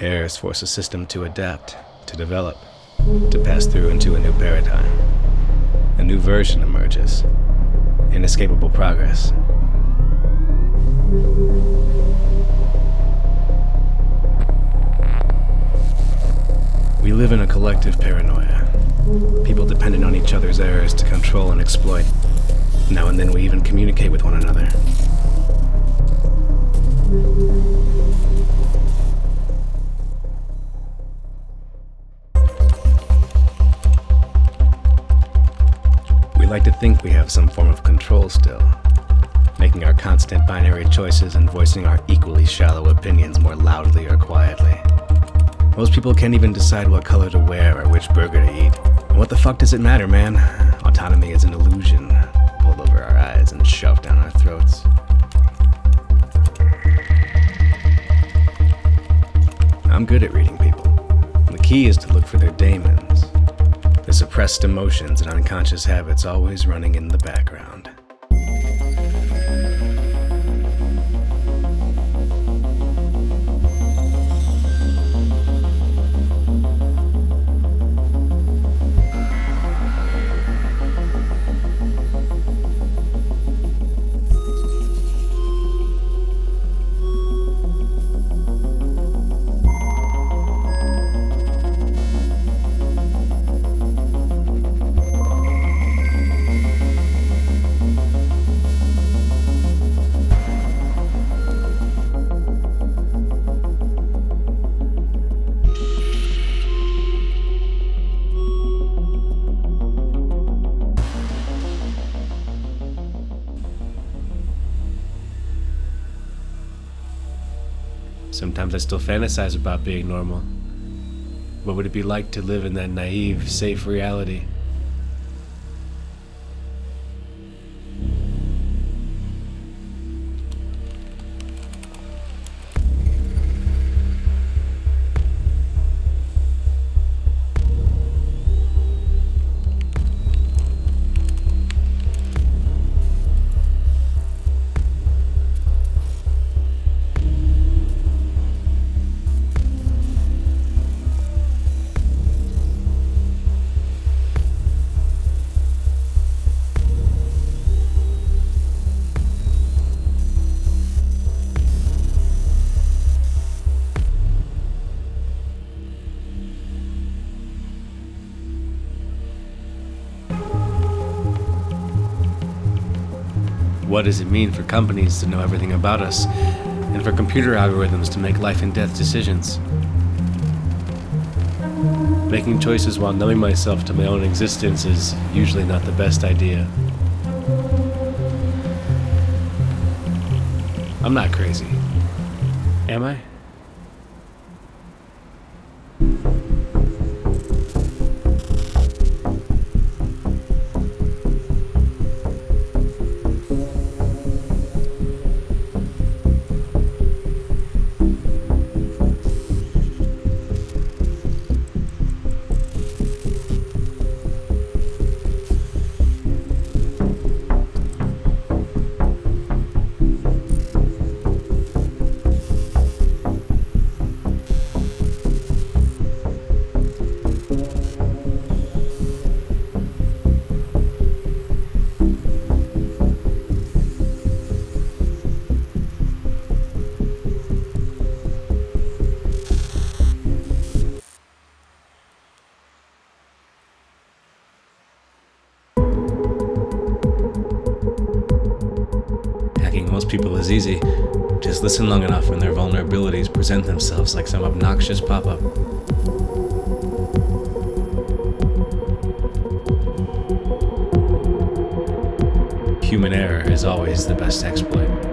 Errors force a system to adapt, to develop, to pass through into a new paradigm. A new version emerges. Inescapable progress. We live in a collective paranoia. People dependent on each other's errors to control and exploit. Now and then we even communicate with one another. Like to think we have some form of control still, making our constant binary choices and voicing our equally shallow opinions more loudly or quietly. Most people can't even decide what color to wear or which burger to eat. What the fuck does it matter, man? Autonomy is an illusion pulled over our eyes and shoved down our throats. I'm good at reading people. The key is to look for their daemons, the suppressed emotions and unconscious habits always running in the background. Sometimes I still fantasize about being normal. What would it be like to live in that naive, safe reality? What does it mean for companies to know everything about us, and for computer algorithms to make life and death decisions? Making choices while numbing myself to my own existence is usually not the best idea. I'm not crazy. Am I? People is easy. Just listen long enough and their vulnerabilities present themselves like some obnoxious pop up. Human error is always the best exploit.